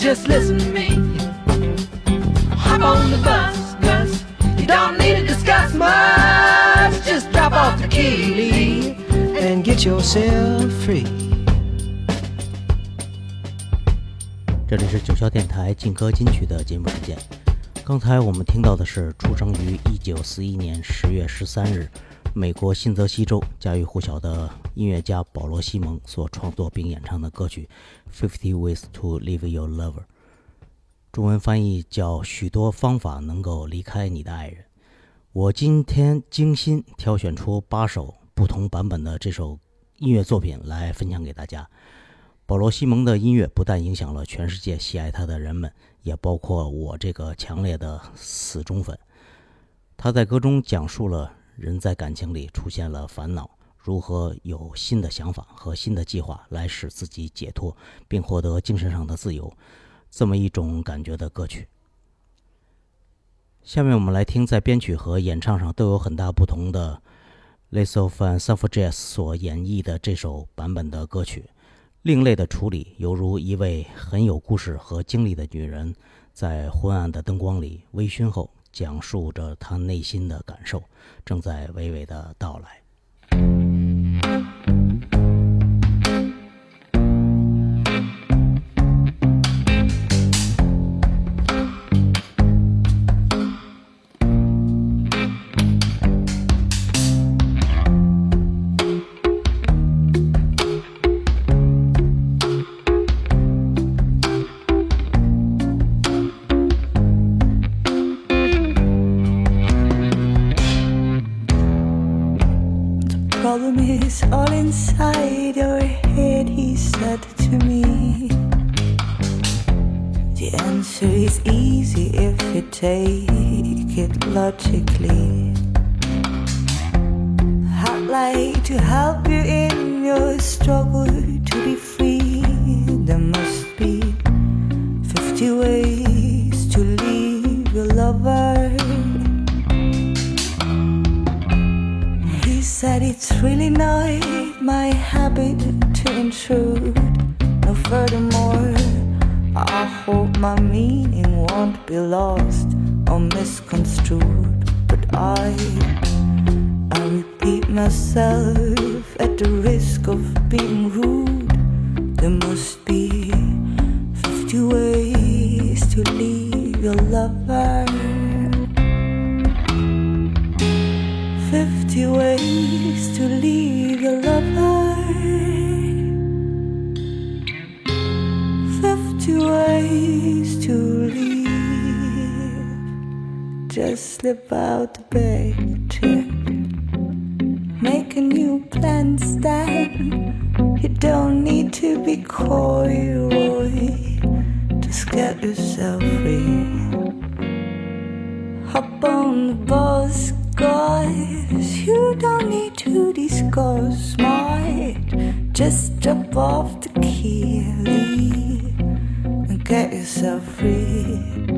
Just listen to me. Hop on the bus, Gus. You don't need to discuss much. Just drop off the key and get yourself free. 这里是九霄电台劲歌金曲的节目时间。刚才我们听到的是出生于一九四一年十月十三日，美国新泽西州家喻户晓的音乐家保罗·西蒙所创作并演唱的歌曲《Fifty Ways to Leave Your Lover》，中文翻译叫《许多方法能够离开你的爱人》。我今天精心挑选出八首不同版本的这首音乐作品来分享给大家。保罗·西蒙的音乐不但影响了全世界喜爱他的人们，也包括我这个强烈的死忠粉。他在歌中讲述了人在感情里出现了烦恼，如何有新的想法和新的计划来使自己解脱，并获得精神上的自由，这么一种感觉的歌曲。下面我们来听，在编曲和演唱上都有很大不同的 l e s o f a n s u f f r a g e s 所演绎的这首版本的歌曲。另类的处理，犹如一位很有故事和经历的女人，在昏暗的灯光里微醺后，讲述着他内心的感受，正在娓娓的到来。Take it logically. I'd like to help you in your struggle to be free. There must be 50 ways to leave your lover. He said it's really not my habit to intrude. No, furthermore, I hope my meaning won't be lost or misconstrued. But I, I repeat myself at the risk of being rude. There must be 50 ways to leave your lover. 50 ways to leave your lover. Ways to leave. Just slip out the back check. Make a new plan stand. You don't need to be coy. Just get yourself free. Hop on the bus, guys. You don't need to discuss smart. Just drop off the key get yourself free.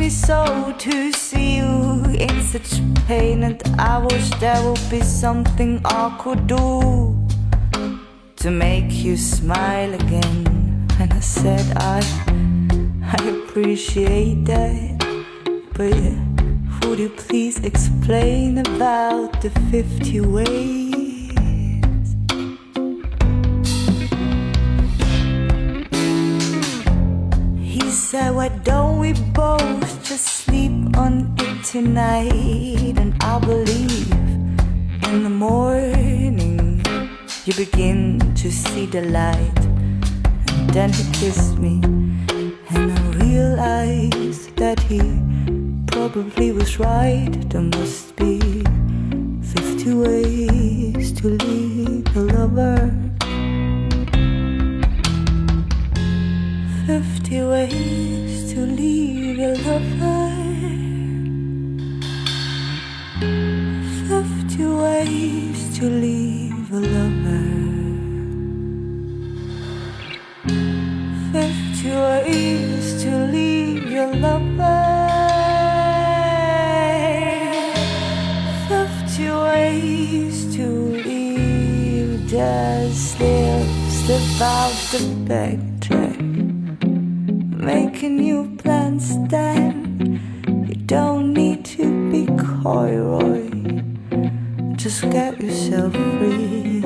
Me so to see you in such pain, and I wish there would be something I could do to make you smile again. And I said I, I appreciate that, but would you please explain about the 50 ways? He said, Why don't we tonight? And I believe in the morning you begin to see the light. And then he kissed me, and I realized that he probably was right. There must be 50 ways to leave a lover. 50 ways to leave your lover. 50 ways to leave a lover. 50 ways to leave your lover. 50 ways to leave. Just slip, slip out the back yourself free.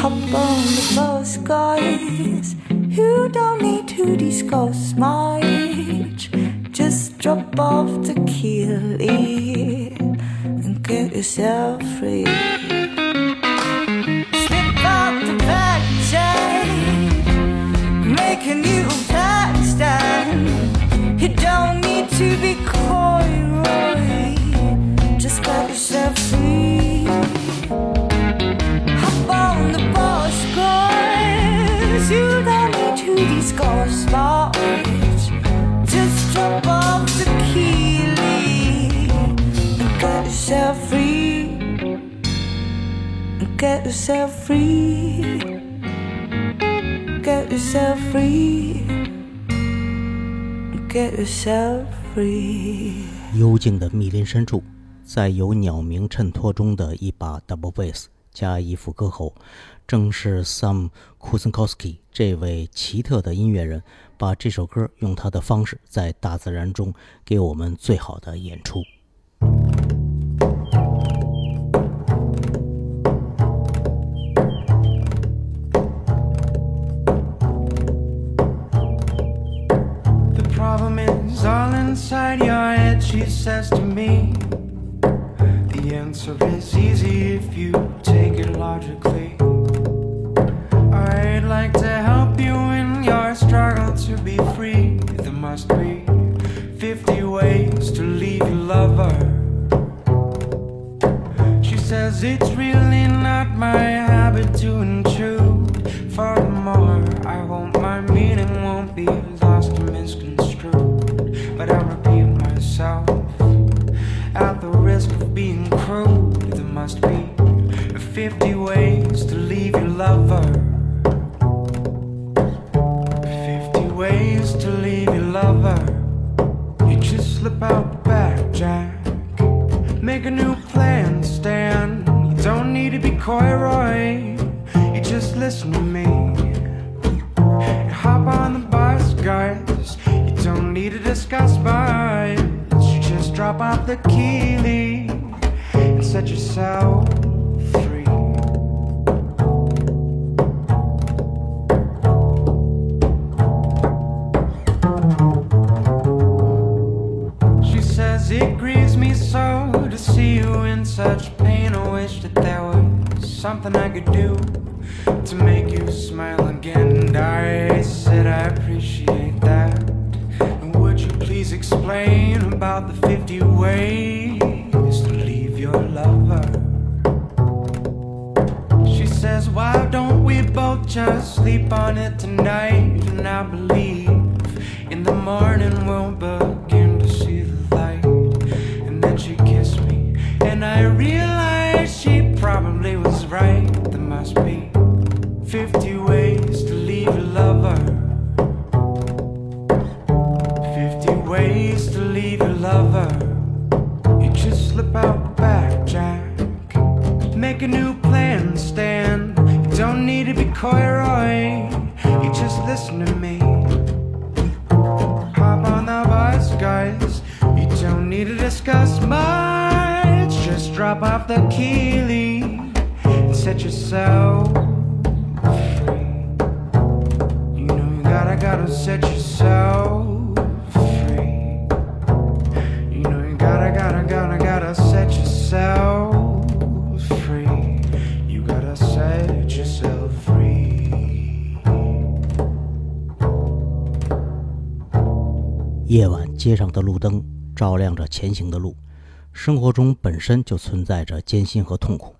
Hop on the bus, guys. You don't need to discuss much. Just drop off the key and get yourself free. Slip out the back, Jay make a new stand. You don't need to be coy, yourself free get yourself free. Get yourself free. 幽静的密林深处，在有鸟鸣衬托中的一把 double bass 加一副歌喉，正是 Sam Kusinkowski 这位奇特的音乐人把这首歌用他的方式在大自然中给我们最好的演出。Inside your head, she says to me. The answer is easy if you take it logically. I'd like to help you in your struggle to be free. There must be 50 ways to leave your lover. She says it's really not my habit to intrude. Furthermore, I hope my meaning won't be lost or misconstrued. Myself at the risk of being crude. There must be 50 ways to leave your lover. 50 ways to leave your lover. You just slip out back, Jack. Make a new plan, Stan. You don't need to be coy, Roy. You just listen to me. You hop on the bus, guys. You don't need to discuss much. Drop off the key and set yourself free. She says it grieves me so to see you in such pain. I wish that there was something I could do to make you smile again. And I said I appreciate that. And would you please explain about the 50 ways to leave your lover? She says, Why don't we both just sleep on it tonight? And I believe in the morning we'll begin coy. You just listen to me. Hop on the bus, guys. You don't need to discuss much. Just drop off the key and set yourself free. You know you gotta, gotta set yourself 街上的路灯照亮着前行的路。生活中本身就存在着艰辛和痛苦，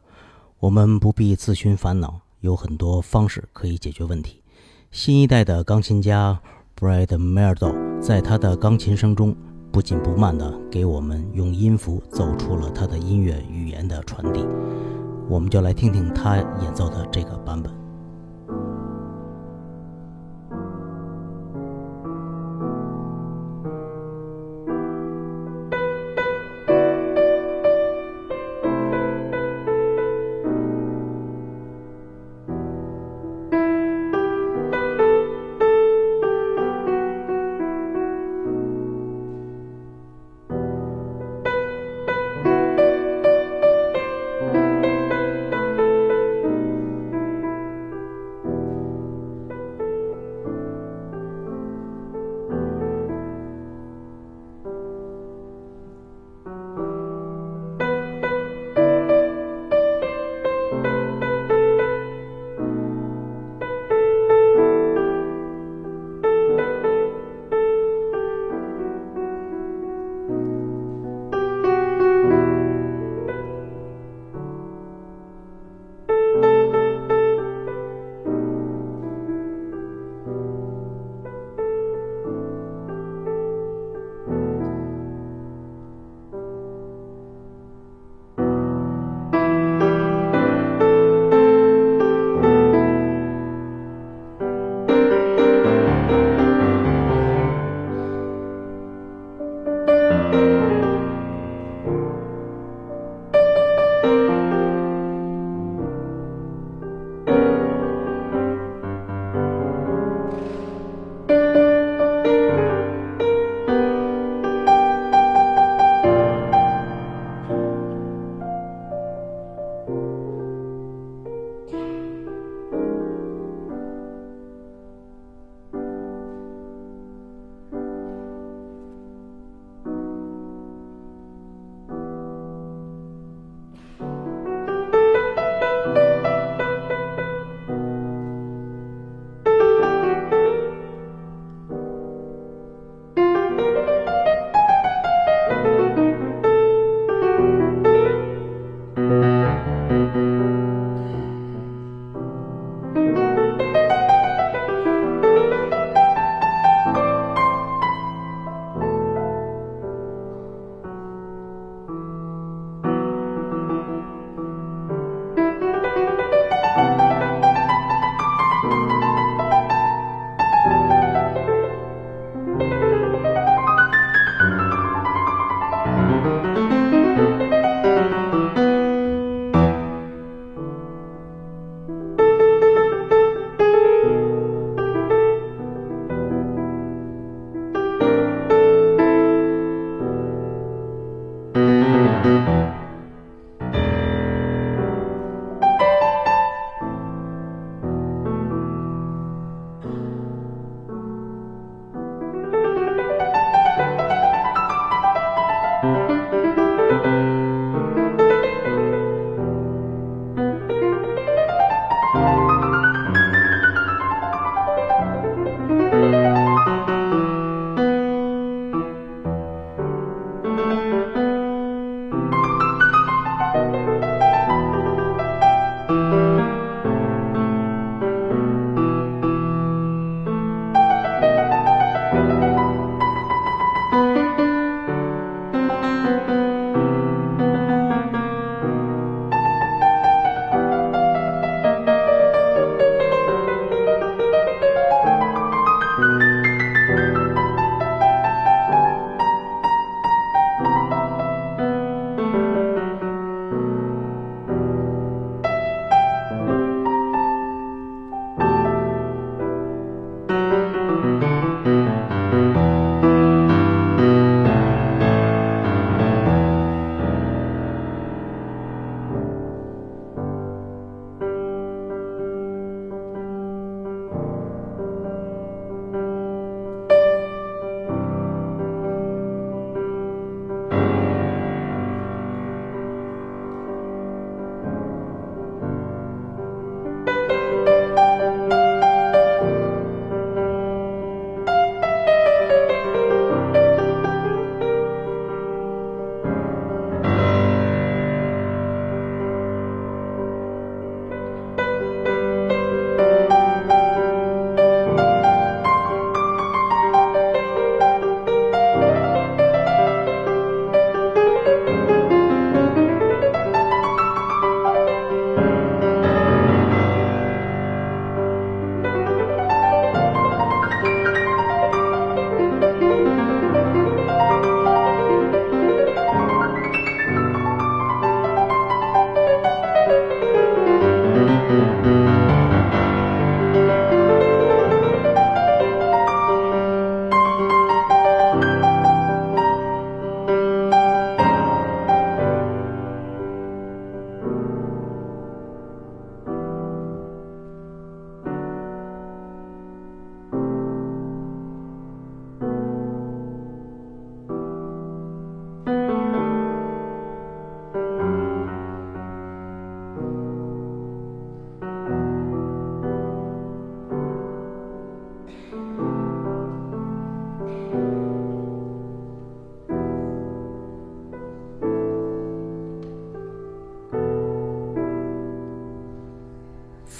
我们不必自寻烦恼，有很多方式可以解决问题。新一代的钢琴家 Brad Mehldau 在他的钢琴声中不紧不慢地给我们用音符奏出了他的音乐语言的传递。我们就来听听他演奏的这个版本。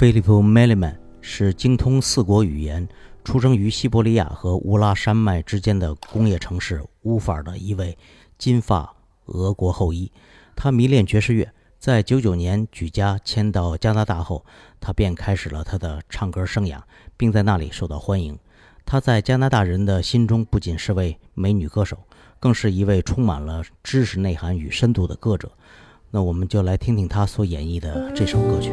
Philip Meliman 是精通四国语言，出生于西伯利亚和乌拉山脉之间的工业城市乌法尔的一位金发俄国后裔。他迷恋爵士乐，在九九年举家迁到加拿大后，他便开始了他的唱歌生涯，并在那里受到欢迎。他在加拿大人的心中不仅是位美女歌手，更是一位充满了知识内涵与深度的歌者。那我们就来听听他所演绎的这首歌曲。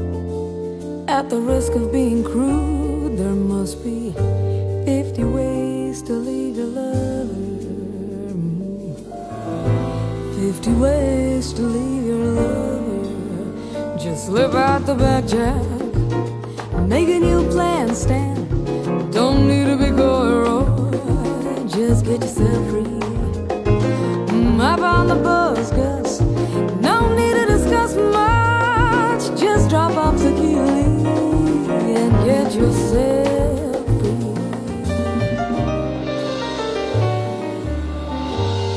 at the risk of being crude. There must be 50 ways to leave your lover. 50 ways to leave your lover. Just slip out the back, Jack. Make a new plan, Stan. Don't need to be coy, Just get yourself free. Up on the bus, Gus. No need to discuss much. Just drop off the key get yourself free.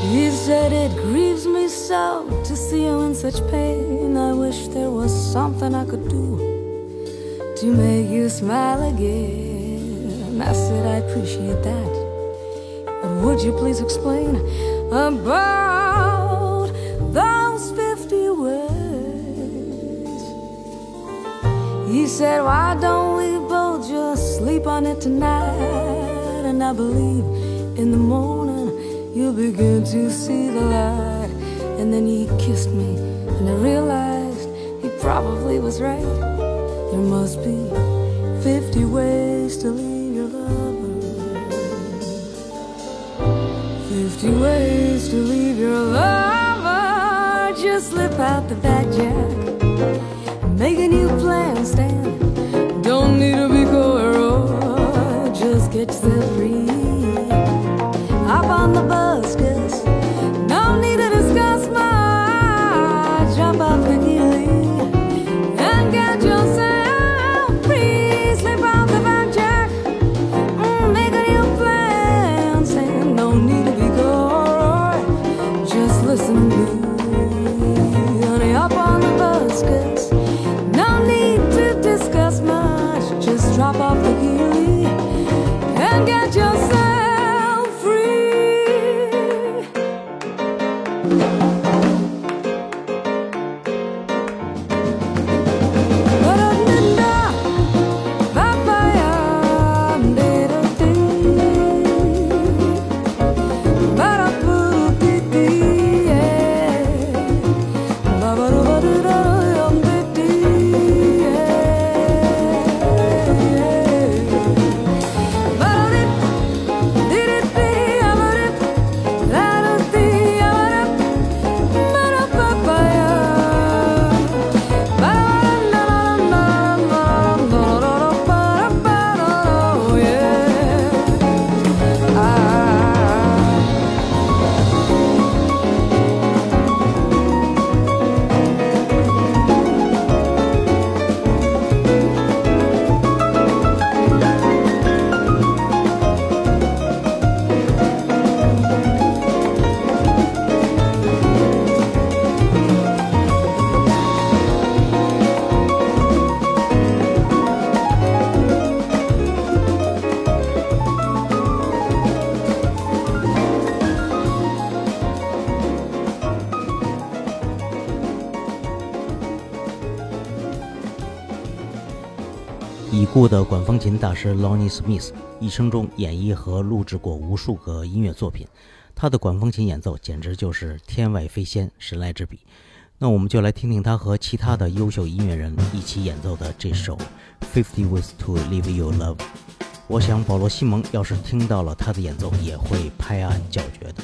He said it grieves me so to see you in such pain. I wish there was something I could do to make you smile again. I said I appreciate that. But would you please explain about those 50 words? He said, Why don't sleep on it tonight? And I believe in the morning you'll begin to see the light. And then he kissed me, and I realized he probably was right. There must be 50 ways to leave your lover. 50 ways to leave your lover. Just slip out the back, Jack. Make a new plan, Stan. Yourself free. 的管风琴大师 Lonnie Smith 一生中演绎和录制过无数个音乐作品，他的管风琴演奏简直就是天外飞仙，神来之笔。那我们就来听听他和其他的优秀音乐人一起演奏的这首《Fifty Ways to Live Your Love》。我想保罗·西蒙要是听到了他的演奏，也会拍案叫绝的。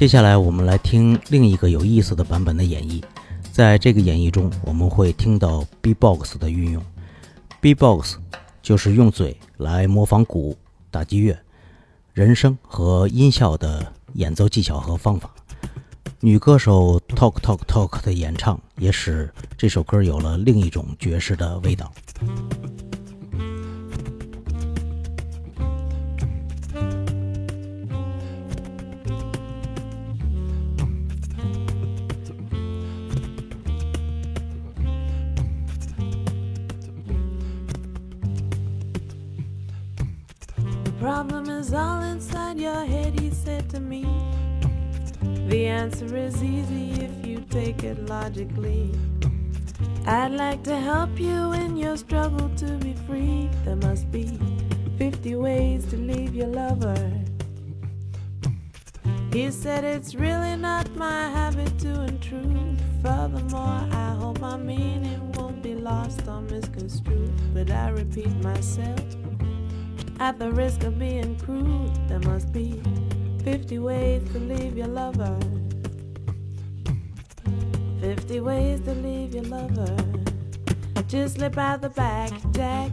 接下来我们来听另一个有意思的版本的演绎。在这个演绎中，我们会听到 B-box 的运用。B-box 就是用嘴来模仿鼓、打击乐、人声和音效的演奏技巧和方法。女歌手 Talk Talk Talk 的演唱也使这首歌有了另一种爵士的味道。Answer is easy if you take it logically. I'd like to help you in your struggle to be free. There must be 50 ways to leave your lover. He said it's really not my habit to intrude. Furthermore, I hope my meaning won't be lost or misconstrued. But I repeat myself. At the risk of being crude, there must be 50 ways to leave your lover. 50 ways to leave your lover. Just slip out the back, Jack.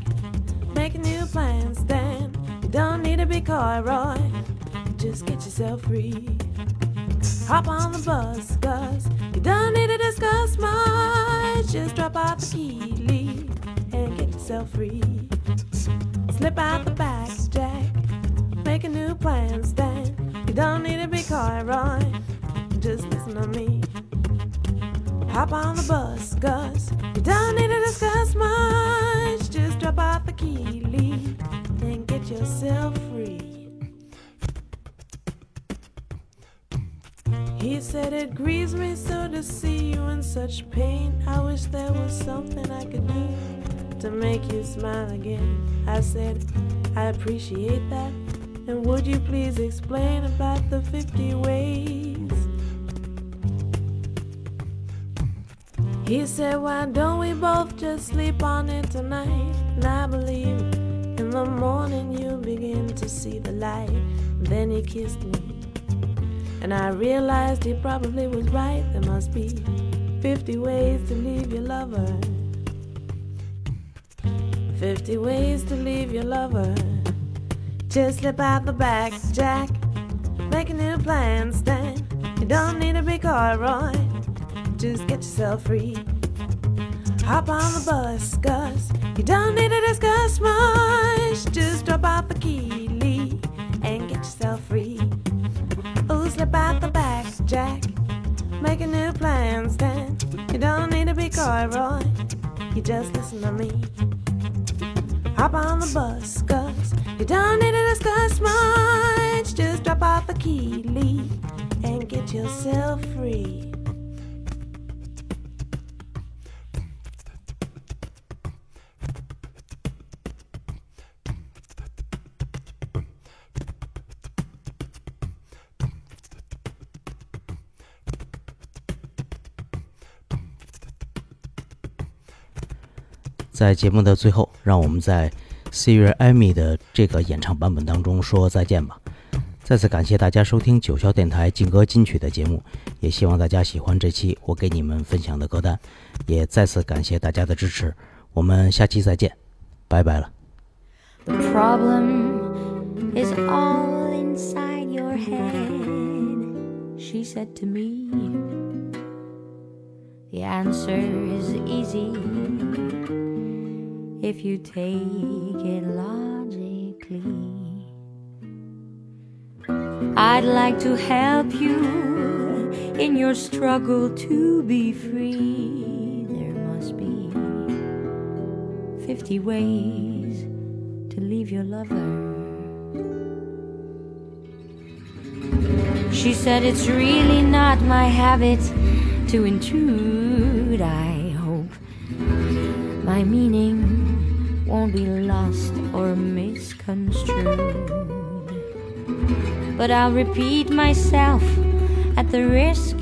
Make a new plan, Stan. You don't need to be coy, Roy. Just get yourself free. Hop on the bus, cause you don't need to discuss much. Just drop out the key, leave, and get yourself free. Slip out the back, Jack. Make a new plan, Stan. You don't need to be coy, Roy. Just listen to me. Hop on the bus, Gus. you don't need to discuss much. Just drop off the key, leave, and get yourself free. He said it grieves me so to see you in such pain. I wish there was something I could do to make you smile again. I said, I appreciate that. And would you please explain about the 50 ways? He said, Why don't we both just sleep on it tonight? And I believe in the morning you'll begin to see the light. then he kissed me. And I realized he probably was right. There must be 50 ways to leave your lover. 50 ways to leave your lover. Just slip out the back, Jack. Make a new plan, Stan. You don't need a big coy, Roy. Just get yourself free. Hop on the bus, Gus. You don't need to discuss much. Just drop off the key, Lee, and get yourself free. Oh, slip out the back, Jack. Make a new plan, Stan. You don't need to be coy, Roy. You just listen to me. Hop on the bus, Gus. You don't need to discuss much. Just drop off the key, Lee, and get yourself free. 在节目的最后，让我们在 Siri Amy 的这个演唱版本当中说再见吧。再次感谢大家收听九霄电台劲歌金曲的节目，也希望大家喜欢这期我给你们分享的歌单，也再次感谢大家的支持。我们下期再见，拜拜了。The problem is all inside your head, she said to me. The answer is easy if you take it logically. I'd like to help you in your struggle to be free. There must be 50 ways to leave your lover. She said it's really not my habit to intrude. I hope my meaning won't be lost or misconstrued. But I'll repeat myself at the risk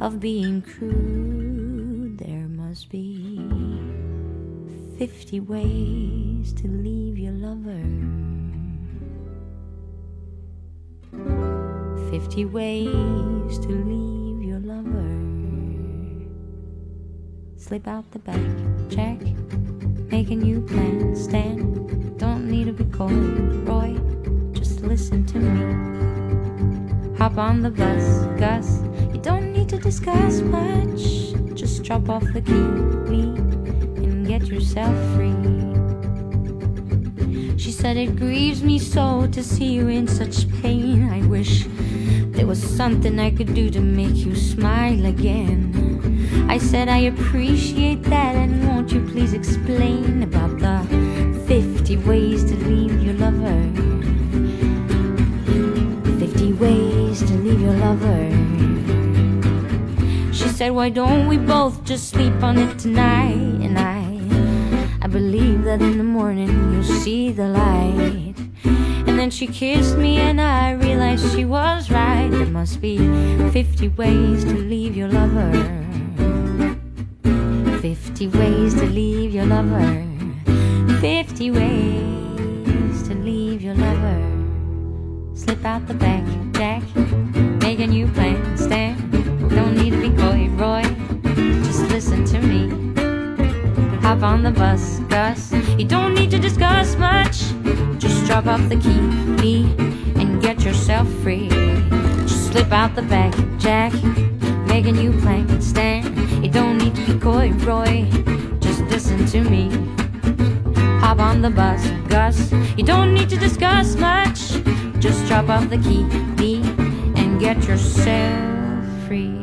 of being crude. There must be 50 ways to leave your lover. 50 ways to leave your lover. Slip out the back, check. A new plan, stand. Don't need to be coy, Roy. Just listen to me. Hop on the bus, Gus. You don't need to discuss much. Just drop off the key, leave and get yourself free. She said, It grieves me so to see you in such pain. I wish there was something I could do to make you smile again. I said, I appreciate that, and won't you please explain about the 50 ways to leave your lover? 50 ways to leave your lover. She said, Why don't we both just sleep on it tonight? And I, I believe that in the morning you'll see the light. And then she kissed me, and I realized she was right. There must be 50 ways to leave your lover. 50 ways to leave your lover. 50 ways to leave your lover. Slip out the back, Jack. Make a new plan, Stan. Don't need to be coy, Roy. Just listen to me. Hop on the bus, Gus. You don't need to discuss much. Just drop off the key, me, and get yourself free. Just slip out the back, Jack. Make a new plan, Stan. You don't need to be coy, Roy. Just listen to me. Hop on the bus, Gus. You don't need to discuss much. Just drop off the key, me, and get yourself free.